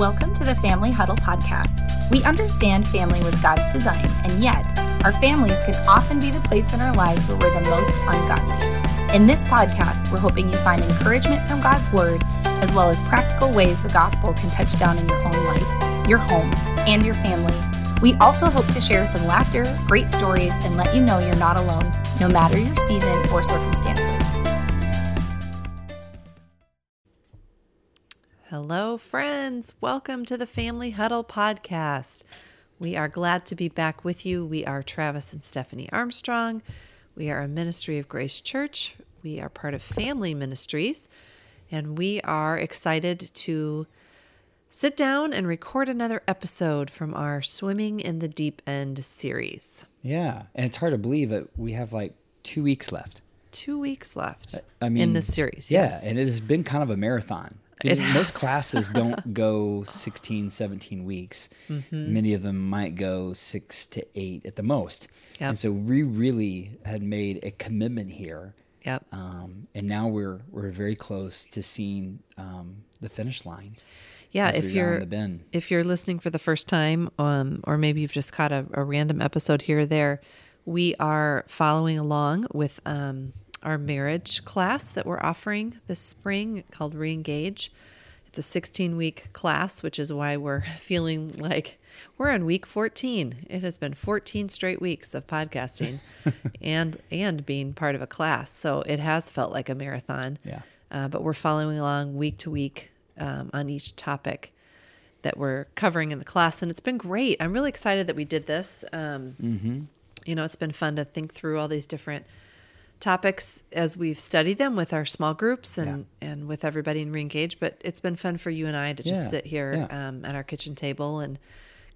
Welcome to the Family Huddle podcast. We understand family was God's design, and yet our families can often be the place in our lives where we're the most ungodly. In this podcast, we're hoping you find encouragement from God's Word, as well as practical ways the gospel can touch down in your own life, your home, and your family. We also hope to share some laughter, great stories, and let you know you're not alone, no matter your season or circumstances. Hello, friends. Welcome to the Family Huddle podcast. We are glad to be back with you. We are Travis and Stephanie Armstrong. We are a ministry of Grace Church. We are part of Family Ministries, and we are excited to sit down and record another episode from our Swimming in the Deep End series. Yeah, and it's hard to believe that we have like two weeks left. Two weeks left I mean, in this series. Yeah, yes. and it has been kind of a marathon. It And most classes don't go 16, 17 weeks. Mm-hmm. Many of them might go six to eight at the most. Yep. And so we really had made a commitment here. Yep. Um, and now we're we're very close to seeing um, the finish line. Yeah, if you're if you're listening for the first time, um, or maybe you've just caught a, a random episode here or there, we are following along with um, our marriage class that we're offering this spring called Reengage. It's a 16 week class, which is why we're feeling like we're on week 14. It has been 14 straight weeks of podcasting and and being part of a class, so it has felt like a marathon. Yeah. Uh, but we're following along week to week um, on each topic that we're covering in the class, and it's been great. I'm really excited that we did this. Um, Mm-hmm. You know, it's been fun to think through all these different topics as we've studied them with our small groups and and with everybody in Reengage. But it's been fun for you and I to just Yeah, sit here yeah. um, at our kitchen table and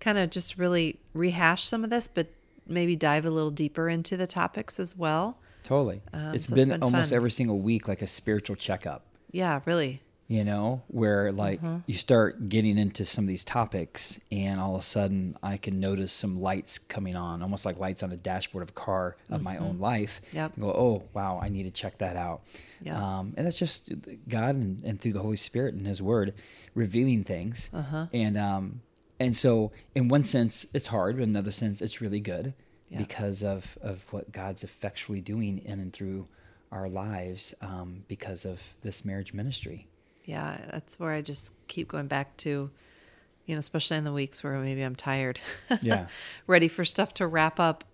kind of just really rehash some of this, but maybe dive a little deeper into the topics as well. Totally. Um, it's so it's been, been almost fun. every single week like a spiritual checkup. Yeah, really. You know, where like Mm-hmm. you start getting into some of these topics, and all of a sudden I can notice some lights coming on, almost like lights on a dashboard of a car of my own life. Mm-hmm. Yep. And go, oh, wow, I need to check that out. Um, and that's just God and, and through the Holy Spirit and His Word revealing things. Uh-huh. And, um, and so, in one sense, it's hard, but in another sense, it's really good Yeah. because of, of what God's effectually doing in and through our lives um, because of this marriage ministry. Yeah, that's where I just keep going back to, you know, especially in the weeks where maybe I'm tired. Yeah. Ready for stuff to wrap up.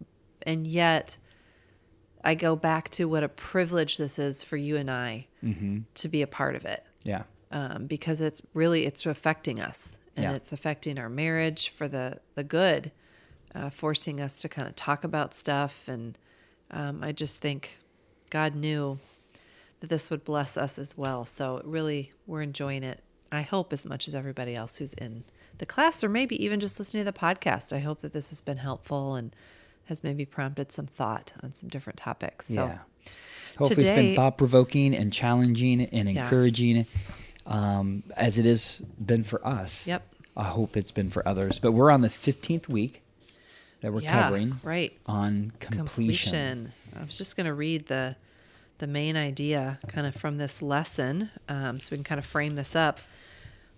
And yet I go back to what a privilege this is for you and I Mm-hmm. to be a part of it. Yeah. Um, because it's really it's affecting us and Yeah. it's affecting our marriage for the the good, uh, forcing us to kind of talk about stuff. And um, I just think God knew that this would bless us as well. So really, we're enjoying it. I hope as much as everybody else who's in the class, or maybe even just listening to the podcast. I hope that this has been helpful and has maybe prompted some thought on some different topics. So yeah. Hopefully, it's been thought provoking and challenging and Yeah. encouraging, um, as it has been for us. Yep. I hope it's been for others. But we're on the 15th week that we're yeah, covering right. on completion. completion. I was just going to read the the main idea kind of from this lesson, um, so we can kind of frame this up.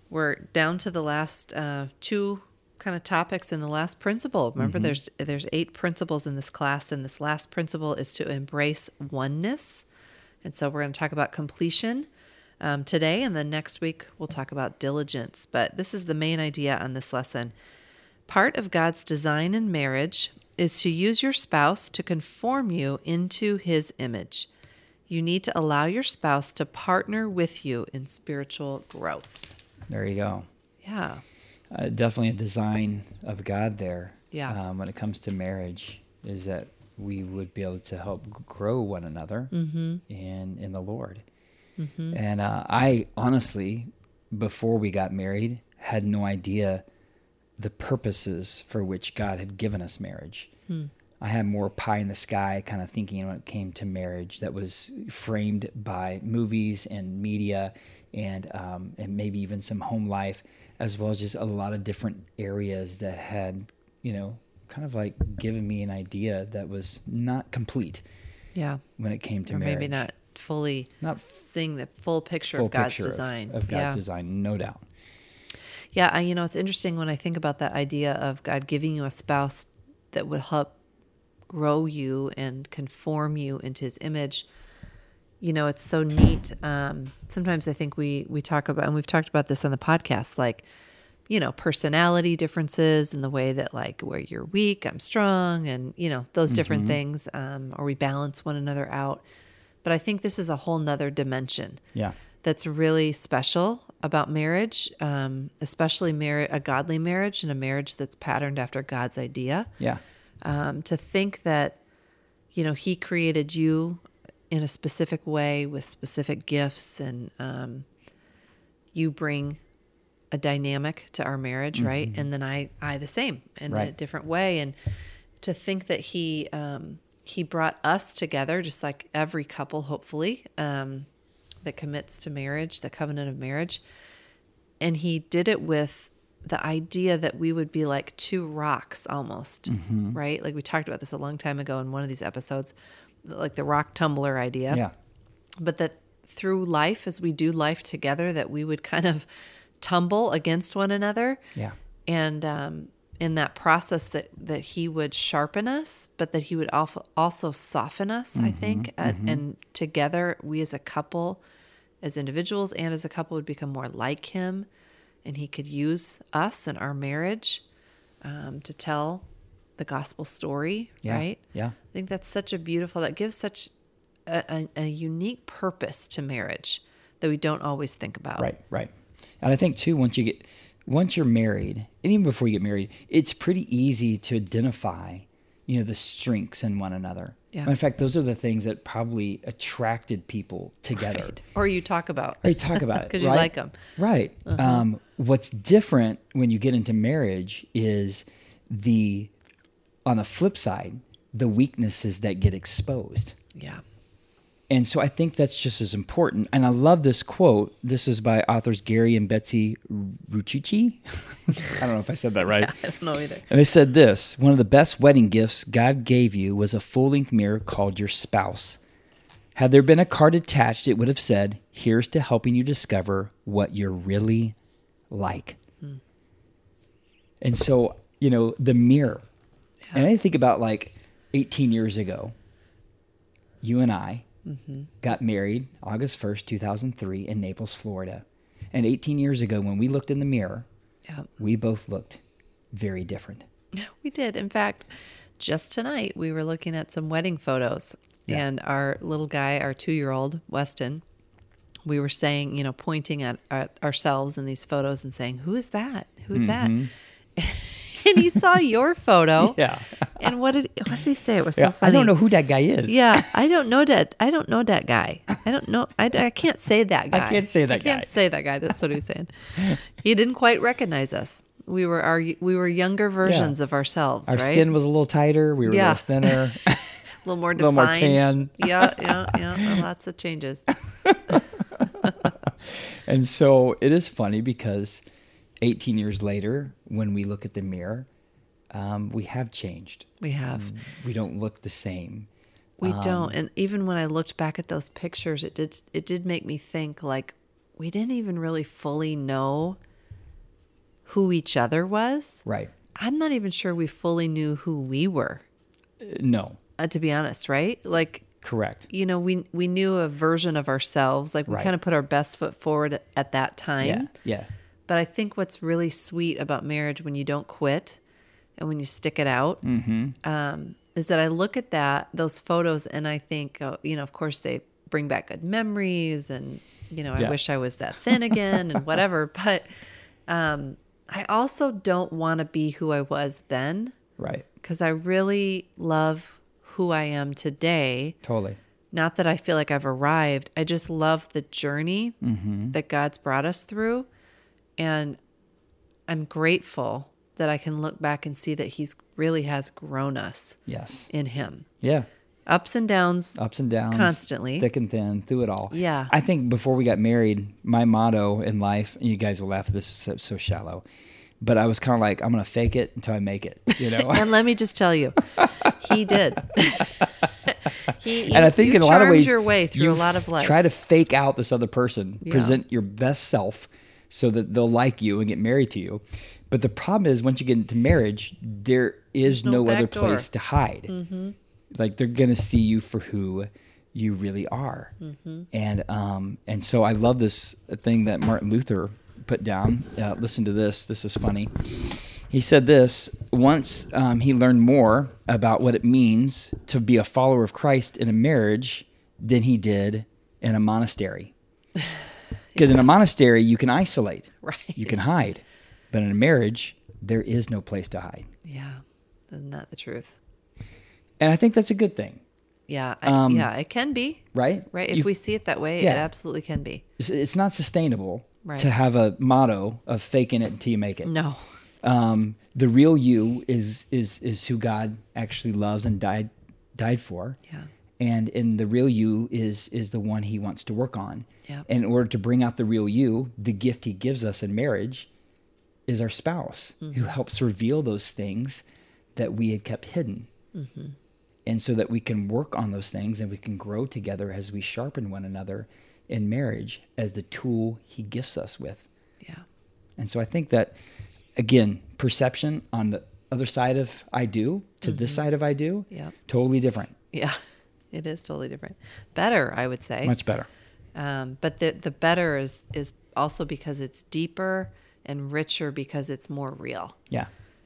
We're down to the last uh, two kind of topics in the last principle. Remember, there's there's eight principles in this class, and this last principle is to embrace oneness. And so we're going to talk about completion um, today, and then next week we'll talk about diligence. But this is the main idea on this lesson. Part of God's design in marriage is to use your spouse to conform you into his image. You need to allow your spouse to partner with you in spiritual growth. There you go. Yeah. Uh, definitely a design of God there. Yeah. Um, when it comes to marriage, is that we would be able to help grow one another Mm-hmm. in in the Lord. And uh, I honestly, before we got married, had no idea the purposes for which God had given us marriage. I had more pie in the sky kind of thinking when it came to marriage that was framed by movies and media and um, and maybe even some home life, as well as just a lot of different areas that had you know kind of like given me an idea that was not complete Yeah. when it came to or marriage. maybe not fully not seeing the full picture full of God's picture of- design. of, God's yeah. design, no doubt. Yeah, I, you know, it's interesting when I think about that idea of God giving you a spouse that would help grow you and conform you into his image. You know, it's so neat. Um, sometimes I think we we talk about and we've talked about this on the podcast, like, you know, personality differences and the way that like where you're weak, I'm strong, and you know, those different things. Um, or we balance one another out. But I think this is a whole nother dimension Yeah. that's really special about marriage, um, especially mar- a godly marriage and a marriage that's patterned after God's idea. Yeah. Um, to think that, you know, He created you in a specific way with specific gifts, and um, you bring a dynamic to our marriage, right? And then I, I the same in a different way, and to think that He, um, He brought us together, just like every couple, hopefully. Um, that commits to marriage, the covenant of marriage. And he did it with the idea that we would be like two rocks almost, right? Like we talked about this a long time ago in one of these episodes, like the rock tumbler idea. Yeah. But that through life, as we do life together, that we would kind of tumble against one another Yeah. and um, in that process that that he would sharpen us but that he would also soften us i think uh, and together we as a couple as individuals and as a couple would become more like him and he could use us and our marriage um, to tell the gospel story Yeah. right Yeah. i think that's such a beautiful that gives such a, a, a unique purpose to marriage that we don't always think about Right, right. And I think too, once you get, once you're married, and even before you get married, it's pretty easy to identify, you know, the strengths in one another. Yeah. In fact, those are the things that probably attracted people together. Right. or you talk about Or you talk about it 'Cause you right? like 'em. Right. Um, what's different when you get into marriage is the, on the flip side, the weaknesses that get exposed. yeah And so I think that's just as important. And I love this quote. This is by authors Gary and Betsy Ricucci. I don't know if I said that right. I don't know either. And they said this one of the best wedding gifts God gave you was a full length mirror called your spouse. Had there been a card attached, it would have said, Here's to helping you discover what you're really like. And so, you know, the mirror. And I think about like 18 years ago, you and I got married August 1st, 2003, in Naples, Florida. And 18 years ago, when we looked in the mirror, Yeah, we both looked very different. we did. In fact, just tonight we were looking at some wedding photos, Yeah. and our little guy, our two-year-old Weston, we were saying, you know, pointing at, at ourselves in these photos and saying, "Who is that? Who's that?" Mm-hmm. and he saw your photo. Yeah. And what did what did he say? It was so funny. I don't know who that guy is. Yeah, I don't know that. I don't know that guy. I don't know. I, I can't say that guy. I can't say that guy. I can't say that guy. That's what he was saying. He didn't quite recognize us. We were our we were younger versions of ourselves, Our right? skin was a little tighter. We were Yeah. a little thinner. a little more A little defined. more tan. Yeah, yeah, yeah. Lots of changes. and so it is funny because 18 years later, when we look at the mirror, um, we have changed. We have. We don't look the same. We Um, don't. And even when I looked back at those pictures, it did it did make me think like we didn't even really fully know who each other was. Right. I'm not even sure we fully knew who we were. Uh, no, uh, to be honest, right? Like, correct. you know, we we knew a version of ourselves. Like we Right. kind of put our best foot forward at, at that time. Yeah. Yeah. But I think what's really sweet about marriage when you don't quit and when you stick it out Mm-hmm. um, is that I look at that those photos and I think, oh, you know, of course they bring back good memories and you know, I Yeah. wish I was that thin again and whatever. But um, I also don't want to be who I was then Right. because I really love who I am today. Totally. Not that I feel like I've arrived. I just love the journey Mm-hmm. that God's brought us through. And I'm grateful that I can look back and see that He's really has grown us Yes. in Him. Yeah. Ups and downs. Ups and downs. Constantly. Thick and thin, through it all. Yeah. I think before we got married, my motto in life, and you guys will laugh, this is so, so shallow, but I was kind of like, I'm going to fake it until I make it, you know? And let me just tell you, He did. he, and I think in a lot of ways, your way through you a lot of life. Try to fake out this other person, Yeah. present your best self, so that they'll like you and get married to you. But the problem is, once you get into marriage, there is no no, other door. place to hide. Like they're gonna see you for who you really are, and um, and so I love this thing that Martin Luther put down. Uh, listen to this. This is funny. He said this once um, he learned more about what it means to be a follower of Christ in a marriage than he did in a monastery. Because in a monastery, you can isolate, Right. you can hide. But in a marriage, there is no place to hide. Yeah. Isn't that the truth? And I think that's a good thing, Yeah. I, Um, yeah, it can be. right? Right. If You- we see it that way, Yeah. it absolutely can be. it's, it's not sustainable Right. to have a motto of faking it until you make it. No. Um, the real you is is is who God actually loves and died died for. Yeah. and in the real you is is the one he wants to work on Yep. and in order to bring out the real you the gift he gives us in marriage is our spouse who mm-hmm. helps reveal those things that we had kept hidden mm-hmm. and so that we can work on those things and we can grow together as we sharpen one another in marriage as the tool he gifts us with Yeah. and so I think that, again, perception on the other side of I do to this mm-hmm. side of I do, Yep. totally different, Yeah. It is totally different. Better, I would say. much better. Um, but the the better is is also because it's deeper and richer because it's more real. Yeah.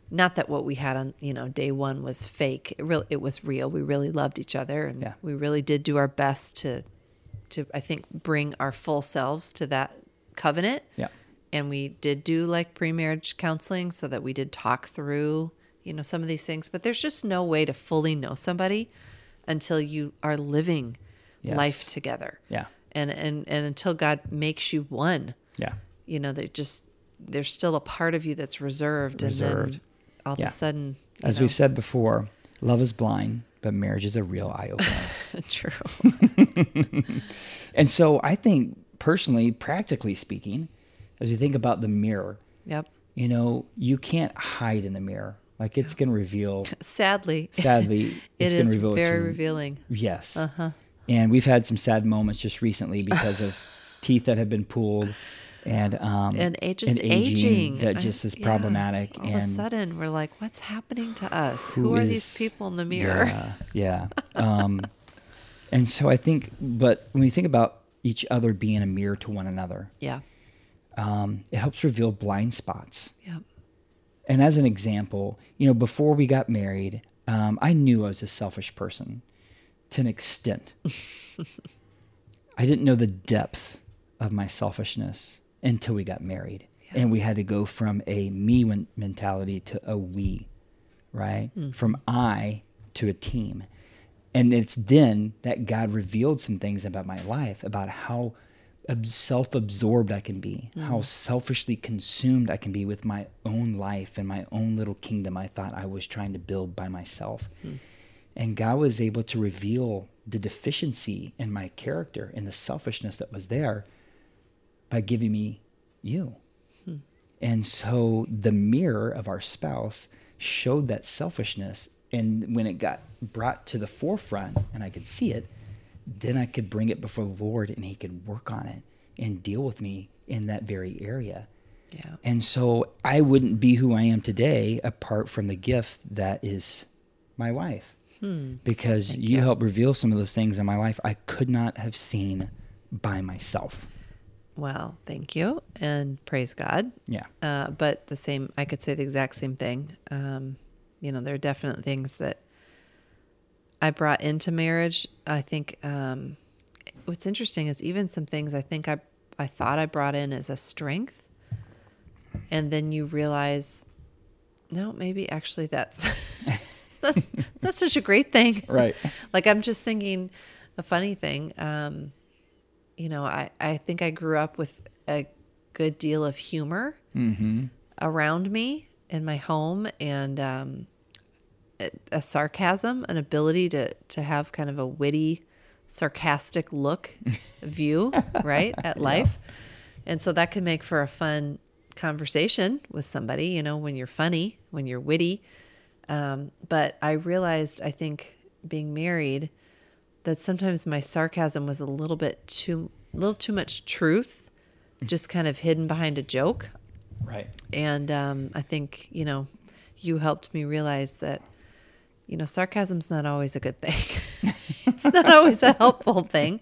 Not that what we had on you know day one was fake. It really it was real. We really loved each other, and Yeah. we really did do our best to to I think bring our full selves to that covenant. Yeah. And we did do like pre-marriage counseling so that we did talk through you know some of these things. But there's just no way to fully know somebody until you are living Yes. life together Yeah. And and and until God makes you one, Yeah. you know, that just there's still a part of you that's reserved, and Reserved. then all Yeah. of a sudden, As know- we've said before, love is blind, but marriage is a real eye opener. true, and so I think, personally, practically speaking, as we think about the mirror, yep. you know, you can't hide in the mirror. Like it's going to reveal, Sadly, sadly, it it's going is very revealing. Yes. Uh-huh. And we've had some sad moments just recently because of teeth that have been pulled and um And a- just aging, that just is yeah. problematic All and of a sudden, we're like, "What's happening to us? who Who, are is- these people in the mirror?" Yeah. Yeah. Um and so I think but when you think about each other being a mirror to one another, Yeah, um, it helps reveal blind spots. yeah, And as an example, you know, before we got married, um, I knew I was a selfish person to an extent. I didn't know the depth of my selfishness until we got married. Yeah. And we had to go from a me mentality to a we, right? Mm. From I to a team. And it's then that God revealed some things about my life, about how self absorbed I can be, mm. how selfishly consumed I can be with my own life and my own little kingdom I thought I was trying to build by myself. Mm. And God was able to reveal the deficiency in my character and the selfishness that was there by giving me you. Hmm. And so the mirror of our spouse showed that selfishness. And when it got brought to the forefront and I could see it, then I could bring it before the Lord and He could work on it and deal with me in that very area. yeah, And so I wouldn't be who I am today apart from the gift that is my wife. Because Thank you you. helped reveal some of those things in my life I could not have seen by myself. Well, thank you, and praise God. Yeah. Uh, but the same, I could say the exact same thing. Um, you know, there are definite things that I brought into marriage. I think um, what's interesting is even some things I think I I thought I brought in as a strength, and then you realize, no, maybe actually that's that's that's such a great thing. Right. like I'm just thinking a funny thing. Um, you know, I, I think I grew up with a good deal of humor around me in my home and um, a, a sarcasm, an ability to, to have kind of a witty, sarcastic look, view, right, at life. And so that can make for a fun conversation with somebody, you know, when you're funny, when you're witty. Um, but I realized, I think, being married, that sometimes my sarcasm was a little bit too, a little too much truth just kind of hidden behind a joke. Right. And um, I think, you know, you helped me realize that, you know, sarcasm's not always a good thing. it's not always a helpful thing.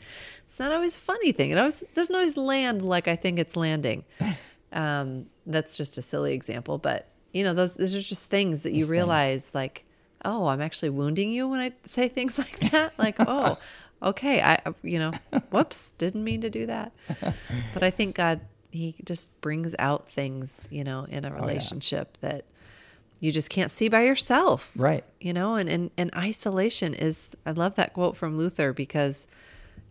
It's not always a funny thing. It always doesn't always land like I think it's landing. Um, that's just a silly example, but you know, those those are just things that you Those realize like, oh, I'm actually wounding you when I say things like that. Like, oh, okay, I you know, whoops, didn't mean to do that. But I think God he just brings out things, you know, in a oh, relationship that you just can't see by yourself Right. you know and, and and isolation is i love that quote from luther because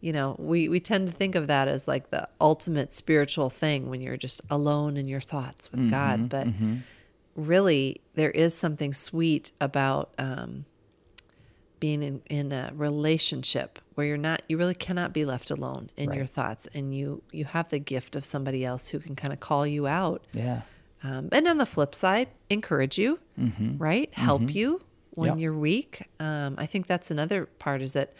you know we we tend to think of that as like the ultimate spiritual thing when you're just alone in your thoughts with god mm-hmm, but mm-hmm. Really there is something sweet about um being in, in a relationship where you're not you really cannot be left alone in your thoughts and you you have the gift of somebody else who can kind of call you out Yeah. um, and on the flip side, encourage you, right? Help you when Yep. you're weak. Um, I think that's another part is that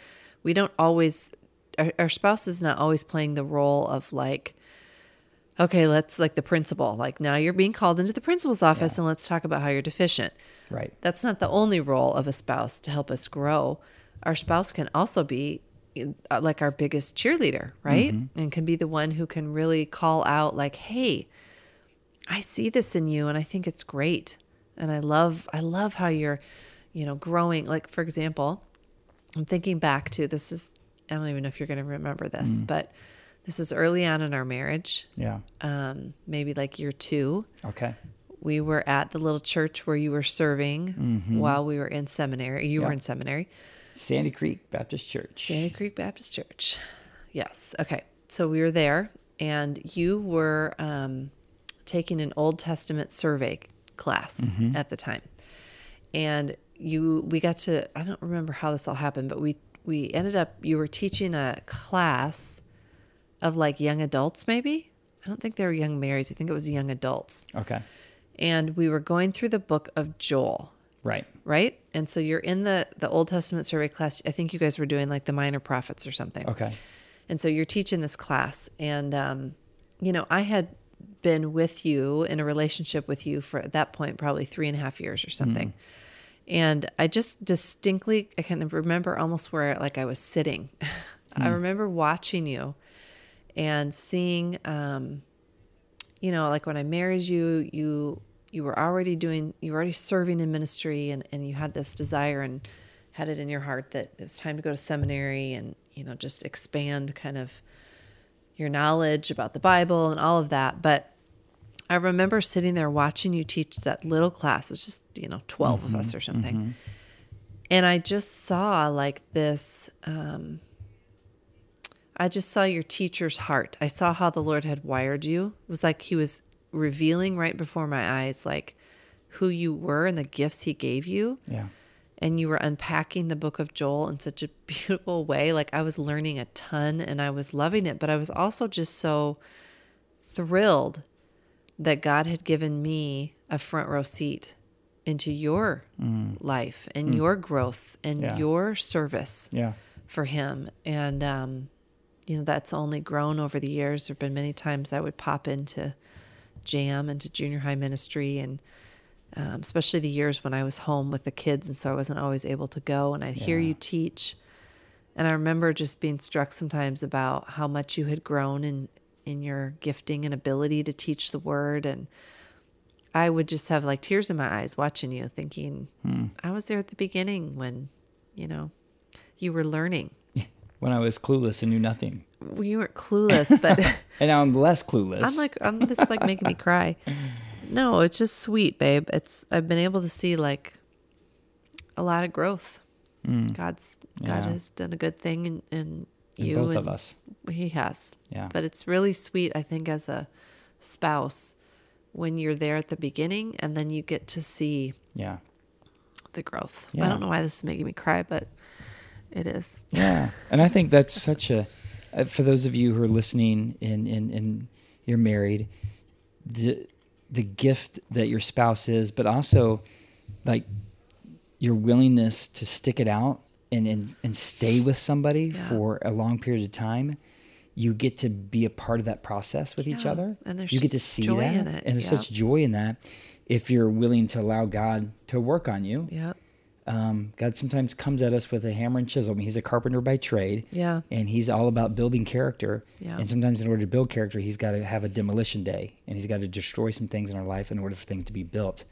we don't always, our, our spouse is not always playing the role of like, okay, let's like the principal, like now you're being called into the principal's office and let's talk about how you're deficient. Right. That's not the only role of a spouse to help us grow. Our spouse can also be uh, like our biggest cheerleader, right? And can be the one who can really call out, like, hey, I see this in you and I think it's great. And I love I love how you're, you know, growing. Like for example, I'm thinking back to this is I don't even know if you're going to remember this, but this is early on in our marriage. Yeah. Um maybe like year 2 Okay. we were at the little church where you were serving while we were in seminary. You were in seminary, Sandy Creek Baptist Church. Sandy Creek Baptist Church. Yes. Okay. So we were there, and you were um, taking an Old Testament survey class at the time, and you we got to I don't remember how this all happened, but we we ended up you were teaching a class of like young adults maybe. I don't think they were young Marys. I think it was young adults Okay. and we were going through the book of Joel, Right. right? And so you're in the the Old Testament survey class. I think you guys were doing like the minor prophets or something. Okay. And so you're teaching this class, and um, you know I had been with you in a relationship with you for at that point probably three and a half years or something. And I just distinctly, I kind of remember almost where like I was sitting. I remember watching you and seeing, um, you know, like when I married you, you you were already doing, you were already serving in ministry, and and you had this desire and had it in your heart that it was time to go to seminary and you know just expand kind of your knowledge about the Bible and all of that. But I remember sitting there watching you teach that little class. It was just, you know, 12 of us or something. And I just saw like this, um, I just saw your teacher's heart. I saw how the Lord had wired you. It was like he was revealing right before my eyes, like who you were and the gifts he gave you Yeah. and you were unpacking the book of Joel in such a beautiful way. Like I was learning a ton and I was loving it, but I was also just so thrilled that God had given me a front row seat into your life and your growth and Yeah. your service Yeah. for him. And, um, you know, that's only grown over the years. There have been many times I would pop into jam into junior high ministry and um, especially the years when I was home with the kids. And so I wasn't always able to go. And I'd hear you teach. And I remember just being struck sometimes about how much you had grown in, in your gifting and ability to teach the word. And I would just have like tears in my eyes watching you, thinking, I was there at the beginning when, you know, you were learning. When I was clueless and knew nothing. Well, you weren't clueless, but And now I'm less clueless. I'm like, I'm this is, like making me cry. No, it's just sweet, babe. It's I've been able to see like a lot of growth. God's God Mm. Yeah. has done a good thing in, in in you both and of us. He has. Yeah. But it's really sweet, I think, as a spouse when you're there at the beginning and then you get to see Yeah. the growth. I don't know why this is making me cry, but it is. Yeah. And I think that's such a, uh, for those of you who are listening and, and, and you're married, the, the gift that your spouse is, but also like your willingness to stick it out and, and, and stay with somebody Yeah. for a long period of time you get to be a part of that process with each other. and there's you get to see joy that, in it, and there's yeah. such joy in that. If you're willing to allow God to work on you, Yep. Um, God sometimes comes at us with a hammer and chisel. I mean, he's a carpenter by trade. Yeah. And he's all about building character. Yeah. And sometimes, in order to build character, he's got to have a demolition day and he's got to destroy some things in our life in order for things to be built.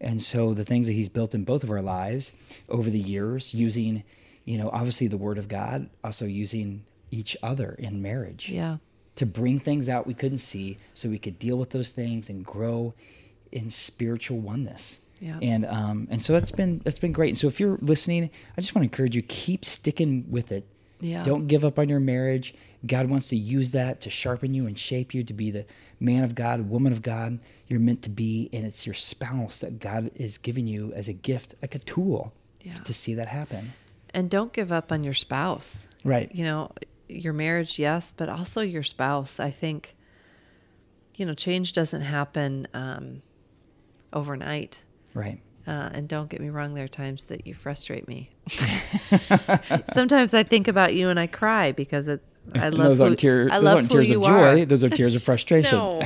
And so, the things that he's built in both of our lives over the years, using, you know, obviously the word of God, also using each other in marriage Yeah. to bring things out we couldn't see so we could deal with those things and grow in spiritual oneness. Yeah. And um and so that's been that's been great. And so if you're listening, I just want to encourage you keep sticking with it. Yeah. Don't give up on your marriage. God wants to use that to sharpen you and shape you to be the man of God, woman of God you're meant to be and it's your spouse that God is giving you as a gift, like a tool Yeah. to see that happen. And don't give up on your spouse. Right. You know, your marriage, yes, but also your spouse. I think, you know, change doesn't happen um, overnight. Right. Uh, and don't get me wrong, there are times that you frustrate me. Sometimes I think about you and I cry because it, I love those who, aren't tears, I those love aren't tears you of joy. are. Those are tears of frustration. No,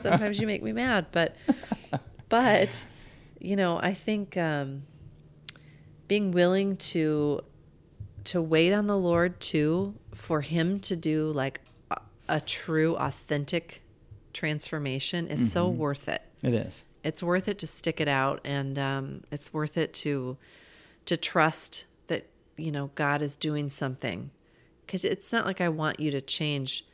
sometimes you make me mad, but but you know, I think um, being willing to to wait on the Lord too for Him to do like a, a true, authentic transformation is so Mm-hmm. worth it. It is. It's worth it to stick it out, and um, it's worth it to to trust that you know God is doing something because it's not like I want you to change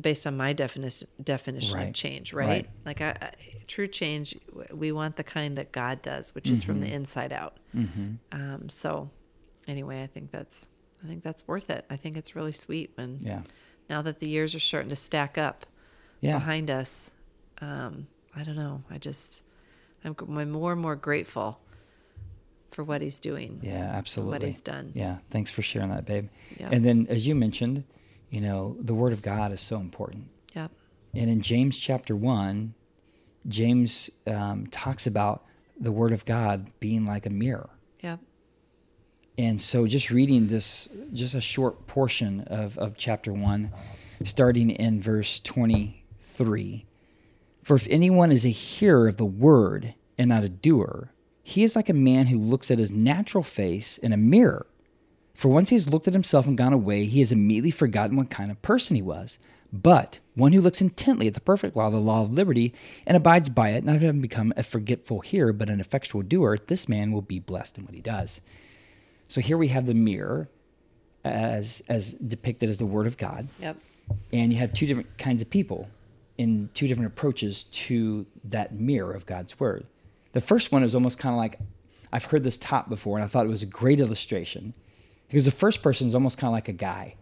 based on my definition definition of change, right? Right. Like I, I, true change, we want the kind that God does, which is from the inside out. Um, so, anyway, I think that's I think that's worth it. I think it's really sweet when Yeah. now that the years are starting to stack up Yeah. behind us. Um, I don't know. I just I'm, more and more grateful for what He's doing. Yeah, absolutely. What he's done. Yeah, thanks for sharing that, babe. Yeah. And then, as you mentioned, you know, the Word of God is so important. Yep. And in James chapter 1, James um, talks about the Word of God being like a mirror. Yep. And so, just reading this, just a short portion of, of chapter 1, starting in verse 23. For if anyone is a hearer of the word and not a doer, he is like a man who looks at his natural face in a mirror. For once he has looked at himself and gone away, he has immediately forgotten what kind of person he was. But one who looks intently at the perfect law, the law of liberty, and abides by it, not having become a forgetful hearer, but an effectual doer, this man will be blessed in what he does. So here we have the mirror as as depicted as the word of God. Yep. And you have two different kinds of people in two different approaches to that mirror of God's word. The first one is almost kind of like I've heard this taught before, and I thought it was a great illustration because the first person is almost kind of like a guy.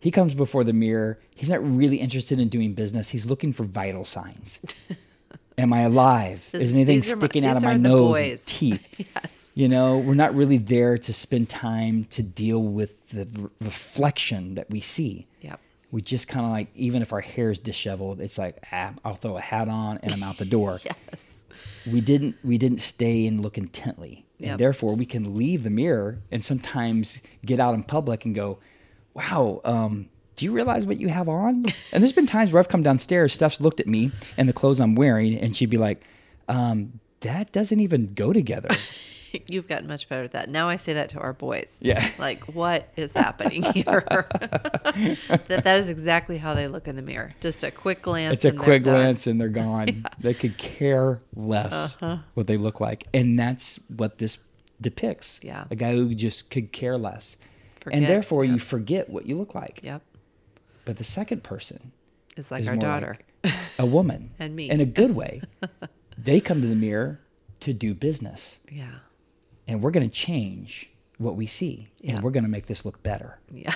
He comes before the mirror. He's not really interested in doing business. He's looking for vital signs. Am I alive? This- Is anything are my- sticking out of my nose and teeth? Yes. You know, we're not really there to spend time to deal with the re- reflection that we see. Yep. We just kind of like, even if our hair is disheveled, it's like, ah, I'll throw a hat on and I'm out the door. Yes. We didn't, we didn't stay and look intently, Yep. and therefore we can leave the mirror and sometimes get out in public and go, "Wow, um, do you realize what you have on?" And there's been times where I've come downstairs, Steph's looked at me and the clothes I'm wearing, and she'd be like, um, "That doesn't even go together." You've gotten much better at that. Now I say that to our boys. Yeah. Like, what is happening here? that that is exactly how they look in the mirror. Just a quick glance. it's a and quick done. glance and they're gone. They could care less Uh-huh. what they look like. And that's what this depicts. Yeah. A guy who just could care less. and Forgets, therefore you forget what you look like. Yep. But the second person It's like is our daughter. like a woman. And me. In a good way. they come to the mirror to do business. yeah. And we're going to change what we see. Yeah. And we're going to make this look better. Yeah.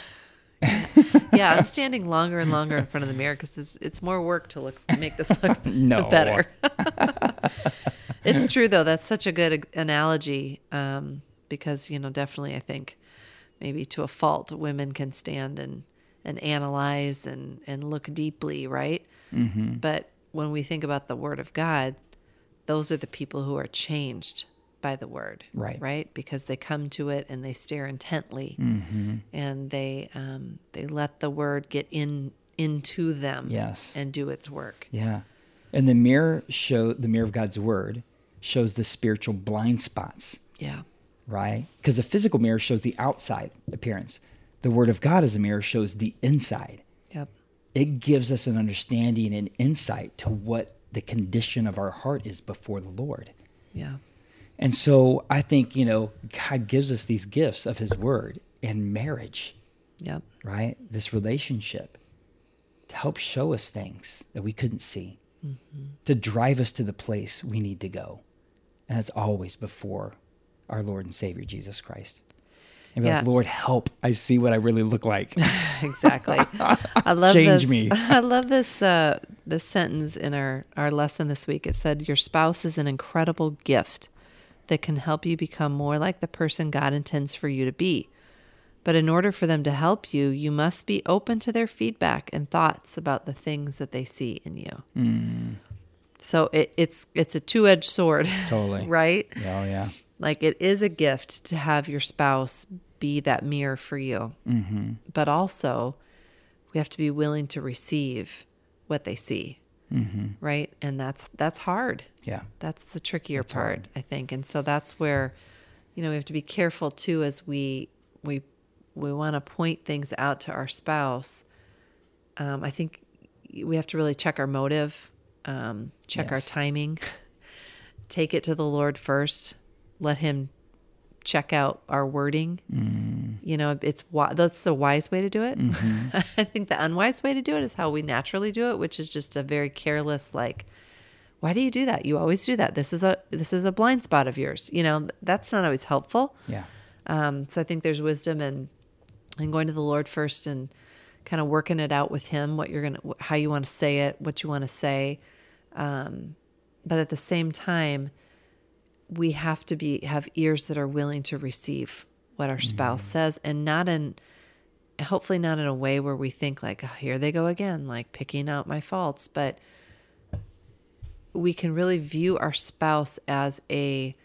yeah, I'm standing longer and longer in front of the mirror because it's, it's more work to look make this look No. better. it's true though. That's such a good analogy um, because you know definitely I think maybe to a fault women can stand and and analyze and and look deeply, right? Mm-hmm. But when we think about the Word of God, those are the people who are changed by the Word, Right. Right, because they come to it and they stare intently, Mm-hmm. and they um, they let the Word get in into them Yes. and do its work. Yeah. And the mirror show the mirror of God's word shows the spiritual blind spots, Yeah. right? Because the physical mirror shows the outside appearance. The word of God as a mirror shows the inside. Yep. It gives us an understanding and insight to what the condition of our heart is before the Lord. Yeah. And so I think, you know, God gives us these gifts of his word and marriage, Yep. right? This relationship to help show us things that we couldn't see, to drive us to the place we need to go. And that's always before our Lord and Savior Jesus Christ. And be like, Lord, help. I see what I really look like. exactly. I love Change this. me. I love this uh, this sentence in our our lesson this week. It said, "Your spouse is an incredible gift that can help you become more like the person God intends for you to be. But in order for them to help you, you must be open to their feedback and thoughts about the things that they see in you." Hmm. So it, it's it's a two edged sword, Totally. right? Oh, yeah. Like it is a gift to have your spouse be that mirror for you. Mm-hmm. But also, we have to be willing to receive what they see, mm-hmm. right? And that's that's hard. Yeah. That's the trickier That's part, hard. I think. And so that's where, you know, we have to be careful too as we we we want to point things out to our spouse. Um, I think we have to really check our motive, um, check our timing, take it to the Lord first, let Him check out our wording. Mm. You know, it's that's the wise way to do it. Mm-hmm. I think the unwise way to do it is how we naturally do it, which is just a very careless, like, why do you do that? You always do that. This is a this is a blind spot of yours. You know, that's not always helpful. Yeah. Um, so I think there's wisdom in in going to the Lord first and kind of working it out with Him, what you're gonna, how you want to say it, what you want to say. Um, but at the same time, we have to be have ears that are willing to receive what our mm-hmm. spouse says, and not in, hopefully not in a way where we think like, oh, here they go again, like picking out my faults, but we can really view our spouse as a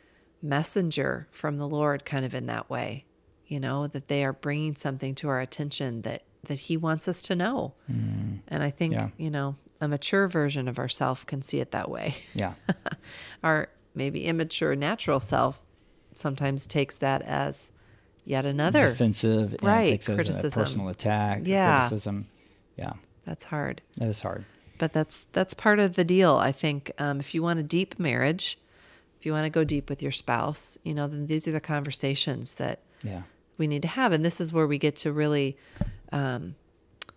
messenger from the Lord kind of in that way, you know, that they are bringing something to our attention that that he wants us to know. Mm-hmm. And I think, Yeah. you know, a mature version of ourself can see it that way. Yeah. Our maybe immature natural self sometimes takes that as yet another. Defensive and Right, takes it as a criticism. personal attack, Yeah. criticism. Yeah. That's hard. That is hard. but that's that's part of the deal i think um, if you want a deep marriage if you want to go deep with your spouse you know then these are the conversations that Yeah. we need to have and this is where we get to really um,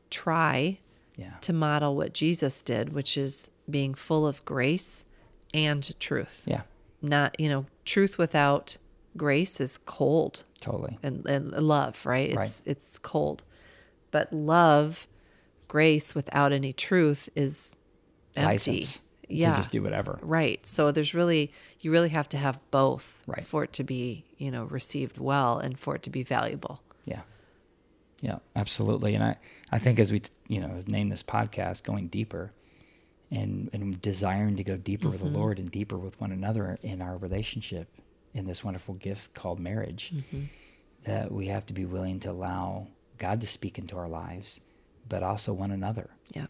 try Yeah. to model what jesus did which is being full of grace and truth Yeah. not you know truth without grace is cold Totally. and, and love, right? It's Right. it's cold. But love, grace without any truth is empty. License yeah. to just do whatever. Right. So there's really you really have to have both Right. for it to be, you know, received well and for it to be valuable. Yeah. Yeah, absolutely. And I, I think as we, you know, name this podcast going deeper and, and desiring to go deeper with the mm-hmm. Lord and deeper with one another in our relationship in this wonderful gift called marriage, that we have to be willing to allow God to speak into our lives, but also one another. Yeah.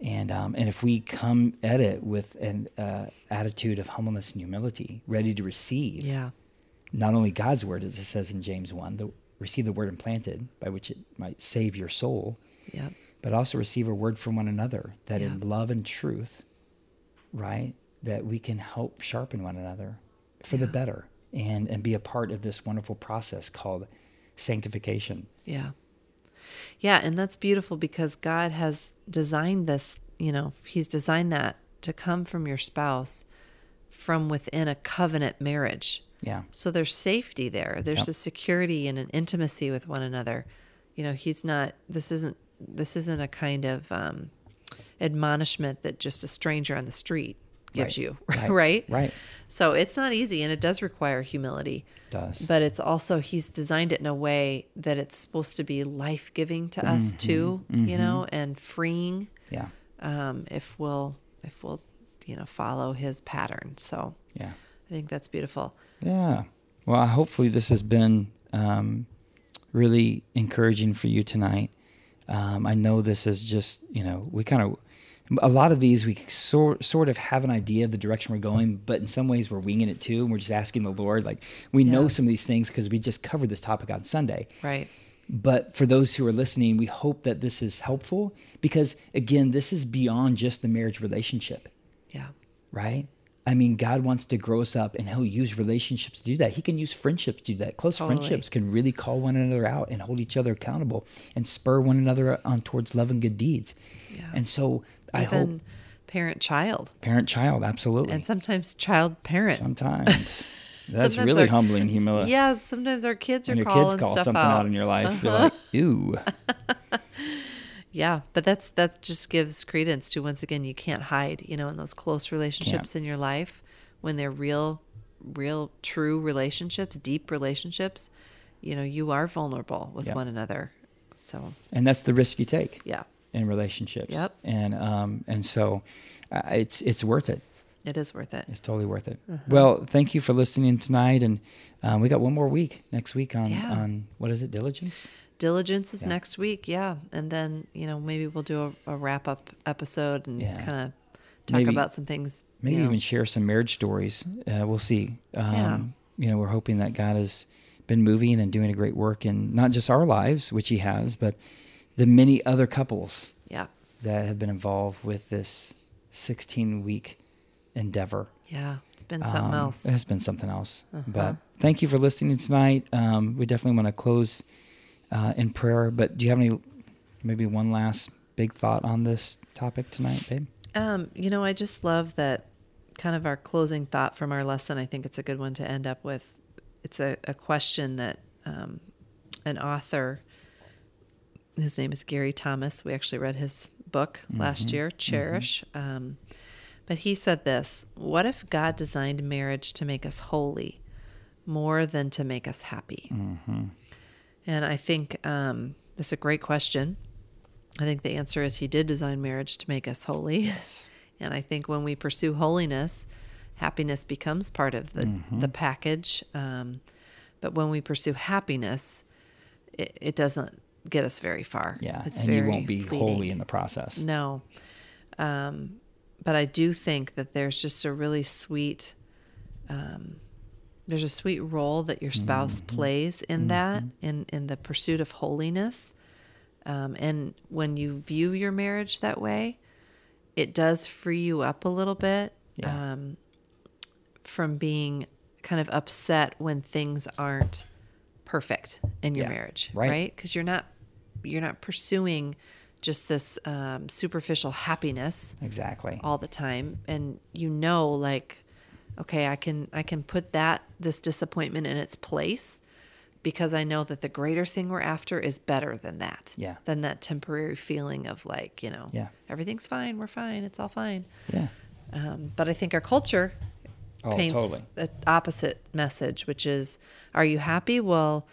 And um, and if we come at it with an uh, attitude of humbleness and humility, ready to receive, Yeah. not only God's word, as it says in James 1, the, receive the word implanted by which it might save your soul, Yeah. but also receive a word from one another that in love and truth, right, that we can help sharpen one another for the better and, and be a part of this wonderful process called sanctification. Yeah. Yeah, and that's beautiful because God has designed this, you know, He's designed that to come from your spouse from within a covenant marriage. Yeah. So there's safety there. There's Yep. a security and an intimacy with one another. You know, he's not. This isn't. This isn't a kind of um, admonishment that just a stranger on the street gives Right. you, Right. right? Right. So it's not easy, and it does require humility. It Does. But it's also he's designed it in a way that it's supposed to be life giving to us Mm-hmm. too. You know, and freeing yeah. um, if we'll if we'll you know follow his pattern. So Yeah. I think that's beautiful. Yeah. Well, hopefully this has been um, really encouraging for you tonight. Um, I know this is just, you know, we kind of, a lot of these we sort sort of have an idea of the direction we're going, but in some ways we're winging it too, and we're just asking the Lord. Like we Yeah. know some of these things because we just covered this topic on Sunday. Right. But for those who are listening, we hope that this is helpful because again, this is beyond just the marriage relationship, Yeah. right? I mean, God wants to grow us up and he'll use relationships to do that. He can use friendships to do that. Close Totally. friendships can really call one another out and hold each other accountable and spur one another on towards love and good deeds. Yeah. And so I Even hope parent child parent child, absolutely. and sometimes child parent. Sometimes. That's Sometimes really our- humbling humility. Yeah, sometimes our kids are When your calling kids call stuff something out. out in your life, you're uh-huh. like, ooh. Yeah, but that's that just gives credence to once again you can't hide, you know, in those close relationships in your life when they're real real true relationships, deep relationships, you know, you are vulnerable with Yeah. one another. So, And that's the risk you take. yeah, in relationships. Yep. And um and so uh, it's it's worth it. it is worth it. It's totally worth it. Uh-huh. Well, thank you for listening tonight, and um, we got one more week next week on Yeah. on what is it, diligence? Diligence is Yeah. next week, yeah. And then, you know, maybe we'll do a, a wrap up episode and Yeah. kind of talk Maybe- about some things. Maybe you know. even share some marriage stories. Uh, we'll see. Um, Yeah. You know, we're hoping that God has been moving and doing a great work in not just our lives, which He has, but the many other couples Yeah. that have been involved with this 16 week endeavor. Yeah. It's been something Um, else. It has been something else. Uh-huh. But thank you for listening tonight. Um, we definitely want to close uh, in prayer. But do you have any, maybe one last big thought on this topic tonight, babe? Um, you know, I just love that kind of our closing thought from our lesson. I think it's a good one to end up with. It's a, a question that um, an author, his name is Gary Thomas. We actually read his book last year, Cherish. Um, but he said this What if God designed marriage to make us holy more than to make us happy? And I think um, that's a great question. I think the answer is He did design marriage to make us holy. And I think when we pursue holiness, happiness becomes part of the, the package. Um, but when we pursue happiness, it, it doesn't get us very far. Yeah. It's and very you won't be fleeting. holy in the process. No. Um, but I do think that there's just a really sweet, um, there's a sweet role that your spouse Mm-hmm. plays in that, in, in the pursuit of holiness. Um, and when you view your marriage that way, it does free you up a little bit Yeah. um, from being kind of upset when things aren't perfect in your Yeah, marriage, right. right? Because you're not you're not pursuing just this um, superficial happiness Exactly. all the time, and you know, like, okay, I can I can put that this disappointment in its place because I know that the greater thing we're after is better than that. Yeah. Than that temporary feeling of like, you know, Yeah. everything's fine, we're fine, it's all fine. Yeah. Um, but I think our culture Oh, paints totally. the opposite message, which is, are you happy? Well,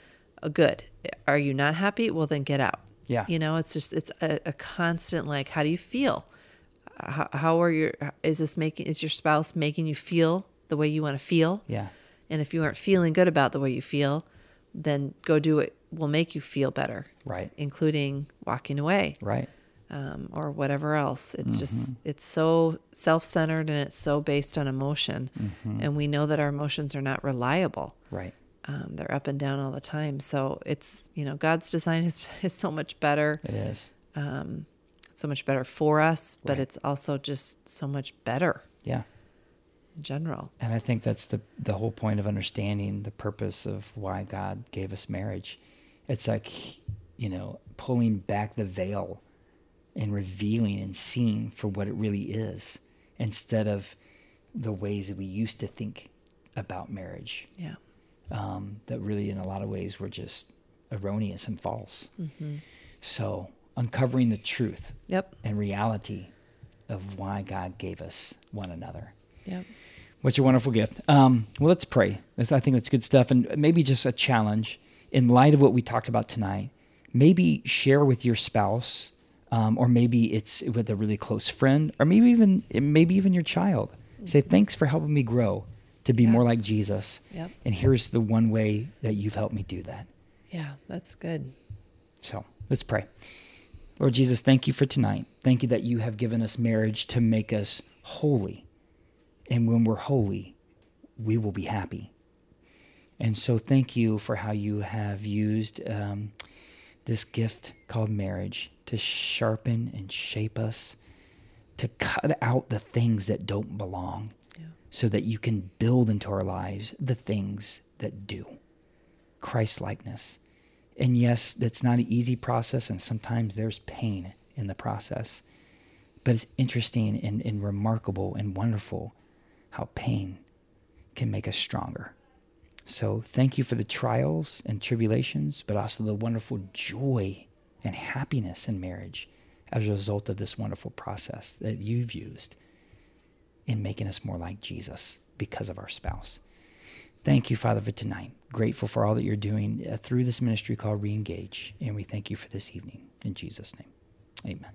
uh, good. Are you not happy? Well, then get out. Yeah. You know, it's just, it's a, a constant, like, how do you feel? How, how are your, is this making, is your spouse making you feel the way you want to feel? Yeah. And if you aren't feeling good about the way you feel, then go do it will make you feel better, Right. including walking away Right. um, or whatever else. It's Mm-hmm. just it's so self-centered and it's so based on emotion, Mm-hmm. and we know that our emotions are not reliable. Right. Um, they're up and down all the time. So it's you know God's design is is so much better, It is. so much better for us, but Right. it's also just so much better Yeah. in general. And I think that's the the whole point of understanding the purpose of why God gave us marriage. It's like, you know, pulling back the veil and revealing and seeing for what it really is instead of the ways that we used to think about marriage. Yeah. Um, that really, in a lot of ways, were just erroneous and false. So, uncovering the truth Yep. and reality of why God gave us one another. Yep. What's a wonderful gift. Um, well, let's pray. That's, I think that's good stuff. And maybe just a challenge in light of what we talked about tonight. Maybe share with your spouse, um, or maybe it's with a really close friend, or maybe even maybe even your child. Say thanks for helping me grow to be Yeah. more like Jesus. Yep. And here's the one way that you've helped me do that. Yeah. That's good. So let's pray. Lord Jesus, thank you for tonight. Thank you that you have given us marriage to make us holy. And when we're holy, we will be happy. And so thank you for how you have used um, this gift called marriage to sharpen and shape us, to cut out the things that don't belong. So that you can build into our lives the things that do. Christ likeness. And yes, that's not an easy process, and sometimes there's pain in the process. But it's interesting and, and remarkable and wonderful how pain can make us stronger. So thank you for the trials and tribulations, but also the wonderful joy and happiness in marriage as a result of this wonderful process that you've used in making us more like Jesus because of our spouse. Thank you, Father, for tonight. Grateful for all that you're doing uh, through this ministry called Reengage. And we thank you for this evening. In Jesus' name, amen.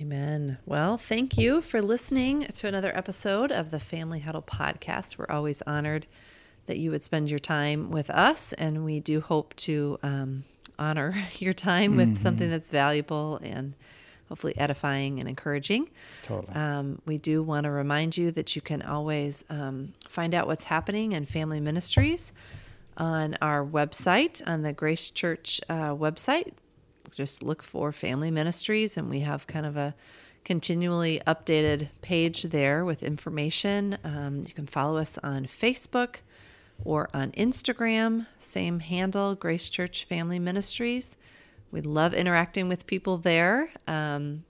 Amen. Well, thank you for listening to another episode of the Family Huddle podcast. We're always honored that you would spend your time with us, and we do hope to um, honor your time with mm-hmm. something that's valuable and hopefully edifying and encouraging. Totally. Um, we do want to remind you that you can always um, find out what's happening in family ministries on our website, on the Grace Church uh, website. Just look for family ministries, and we have kind of a continually updated page there with information. Um, you can follow us on Facebook or on Instagram, same handle, Grace Church Family Ministries. We love interacting with people there. Um,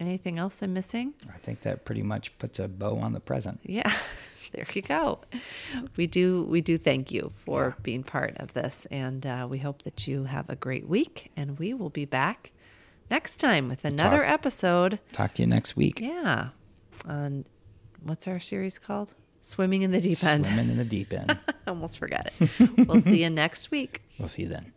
anything else I'm missing? I think that pretty much puts a bow on the present. Yeah, there you go. We do we do thank you for yeah. being part of this, and uh, we hope that you have a great week. And we will be back next time with another talk, episode. Talk to you next week. Yeah. On what's our series called? Swimming in the deep end. Swimming in the deep end. Almost forgot it. we'll see you next week. We'll see you then.